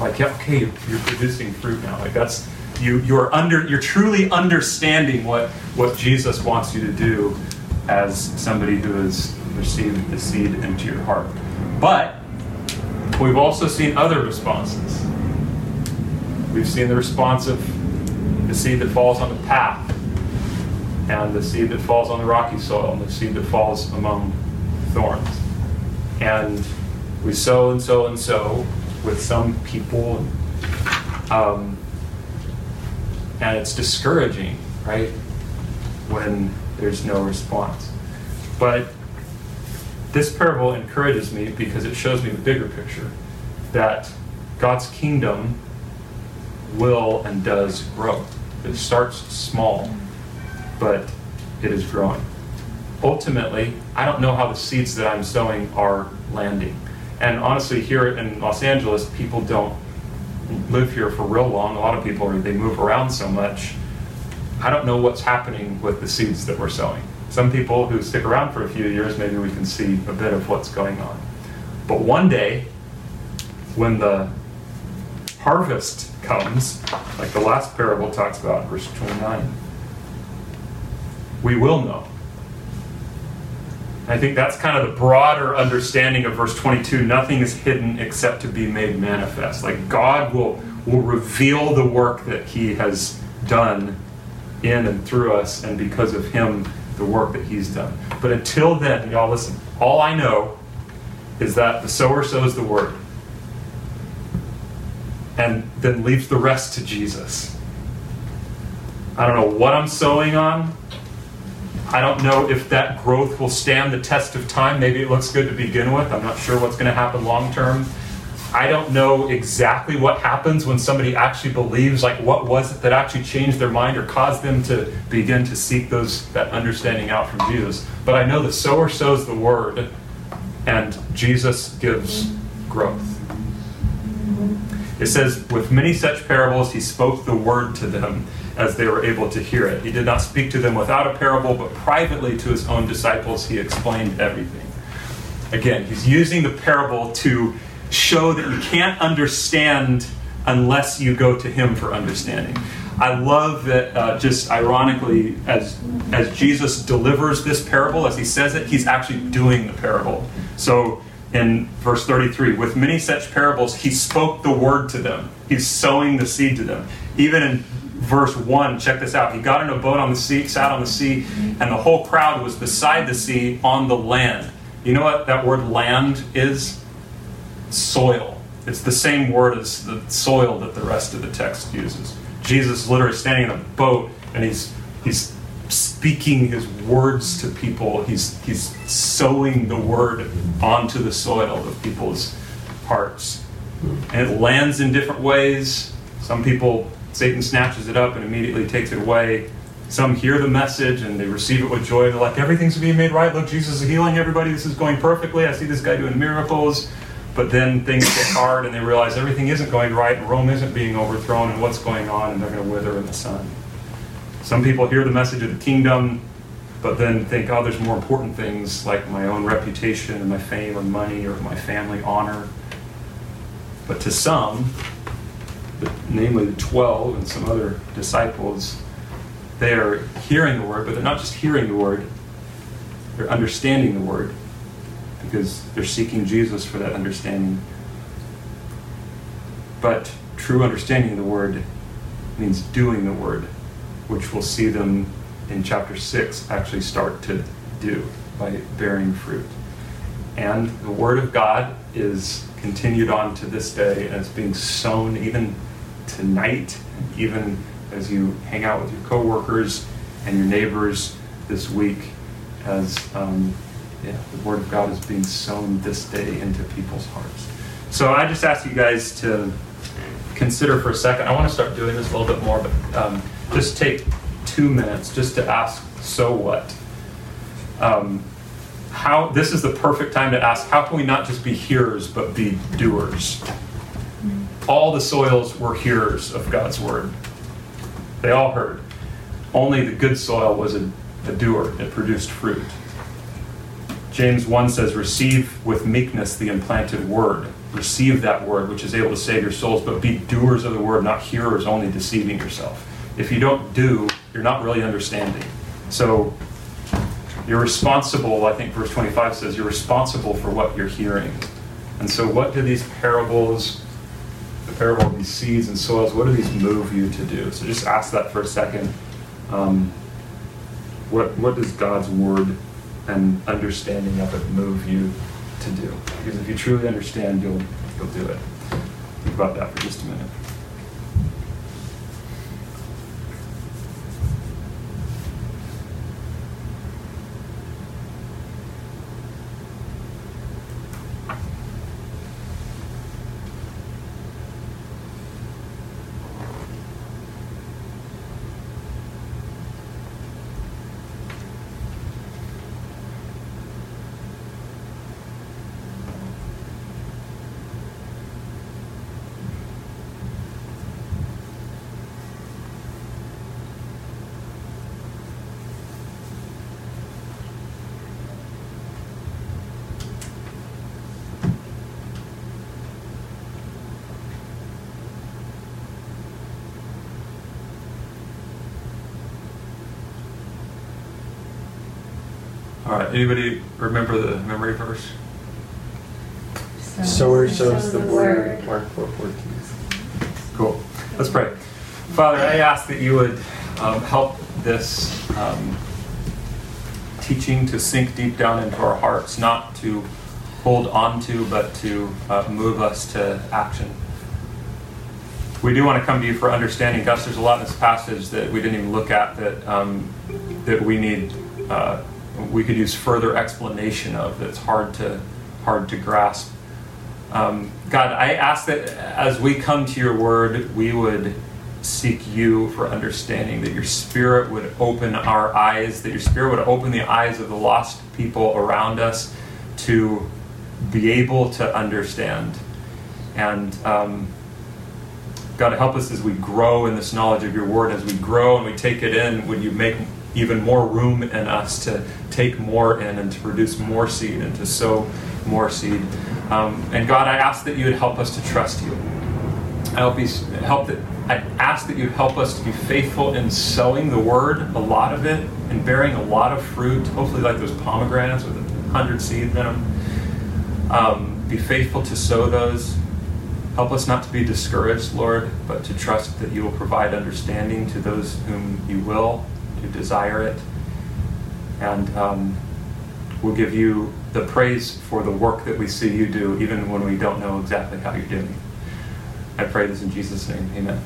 Like, yeah, okay, you're, you're producing fruit now. Like that's you. You're under. You're truly understanding what what Jesus wants you to do as somebody who has received the seed into your heart. But we've also seen other responses. We've seen the response of the seed that falls on the path, and the seed that falls on the rocky soil, and the seed that falls among thorns. And we sow and sow and sow with some people, um, and it's discouraging, right? When there's no response. But this parable encourages me because it shows me the bigger picture that God's kingdom will and does grow. It starts small, but it is growing. Ultimately, I don't know how the seeds that I'm sowing are landing. And honestly, here in Los Angeles, people don't live here for real long. A lot of people, they move around so much. I don't know what's happening with the seeds that we're sowing. Some people who stick around for a few years, maybe we can see a bit of what's going on. But one day, when the harvest comes, like the last parable talks about, verse 29, we will know. I think that's kind of the broader understanding of verse 22. Nothing is hidden except to be made manifest. Like God will, will reveal the work that He has done in and through us, and because of Him, the work that He's done. But until then, y'all listen, all I know is that the sower sows the word and then leaves the rest to Jesus. I don't know what I'm sowing on. I don't know if that growth will stand the test of time. Maybe it looks good to begin with. I'm not sure what's going to happen long term. I don't know exactly what happens when somebody actually believes, like what was it that actually changed their mind or caused them to begin to seek those that understanding out from Jesus. But I know that the sower sows the word, and Jesus gives growth. It says, with many such parables, he spoke the word to them as they were able to hear it. He did not speak to them without a parable, but privately to his own disciples, he explained everything. Again, he's using the parable to show that you can't understand unless you go to him for understanding. I love that, uh, just ironically, as as Jesus delivers this parable, as he says it, he's actually doing the parable. So in verse 33, with many such parables, he spoke the word to them. He's sowing the seed to them. Even in verse 1, check this out. He got in a boat on the sea, sat on the sea, and the whole crowd was beside the sea on the land. You know what that word land is? Soil. It's the same word as the soil that the rest of the text uses. Jesus literally standing in a boat and he's he's speaking his words to people. He's he's sowing the word onto the soil of people's hearts. And it lands in different ways. Some people Satan snatches it up and immediately takes it away. Some hear the message and they receive it with joy. They're like, everything's being made right. Look, Jesus is healing everybody. This is going perfectly. I see this guy doing miracles. But then things get hard and they realize everything isn't going right and Rome isn't being overthrown and what's going on and they're going to wither in the sun. Some people hear the message of the kingdom, but then think, oh, there's more important things like my own reputation and my fame or money or my family honor. But to some, namely the 12 and some other disciples, they are hearing the word, but they're not just hearing the word, they're understanding the word because they're seeking Jesus for that understanding. But true understanding of the word means doing the word, which we'll see them in chapter 6 actually start to do by bearing fruit. And the word of God is continued on to this day it's being sown even tonight, even as you hang out with your coworkers and your neighbors this week, as um, yeah, the word of God is being sown this day into people's hearts. So I just ask you guys to consider for a second. I want to start doing this a little bit more, but um, just take two minutes just to ask, so what? Um, how this is the perfect time to ask, how can we not just be hearers but be doers? All the soils were hearers of God's word. They all heard. Only the good soil was a, a doer. It produced fruit. James 1 says, Receive with meekness the implanted word. Receive that word, which is able to save your souls, but be doers of the word, not hearers only, deceiving yourself. If you don't do, you're not really understanding. So you're responsible, I think verse 25 says, you're responsible for what you're hearing. And so, what do these parables, the parable of these seeds and soils, what do these move you to do? So, just ask that for a second. Um, what, what does God's word and understanding of it move you to do? Because if you truly understand, you'll, you'll do it. Think about that for just a minute. All right, anybody remember the memory verse? Sower sows sows the the word. word. Mark 4:14. Cool. Let's pray. Father, I ask that you would um, help this um, teaching to sink deep down into our hearts, not to hold on to, but to uh, move us to action. We do want to come to you for understanding. Gus, there's a lot in this passage that we didn't even look at that um, that we need. Uh, we could use further explanation of. That's hard to hard to grasp. Um, God, I ask that as we come to your word, we would seek you for understanding, that your spirit would open our eyes, that your spirit would open the eyes of the lost people around us to be able to understand. And um, God, help us as we grow in this knowledge of your word, as we grow and we take it in, would you make even more room in us to take more in and to produce more seed and to sow more seed. Um, and God, I ask that you would help us to trust you. I hope you help that. I ask that you help us to be faithful in sowing the word, a lot of it, and bearing a lot of fruit. Hopefully, like those pomegranates with a hundred seeds in them. Um, be faithful to sow those. Help us not to be discouraged, Lord, but to trust that you will provide understanding to those whom you will, who desire it. And um, we'll give you the praise for the work that we see you do, even when we don't know exactly how you're doing. I pray this in Jesus' name. Amen.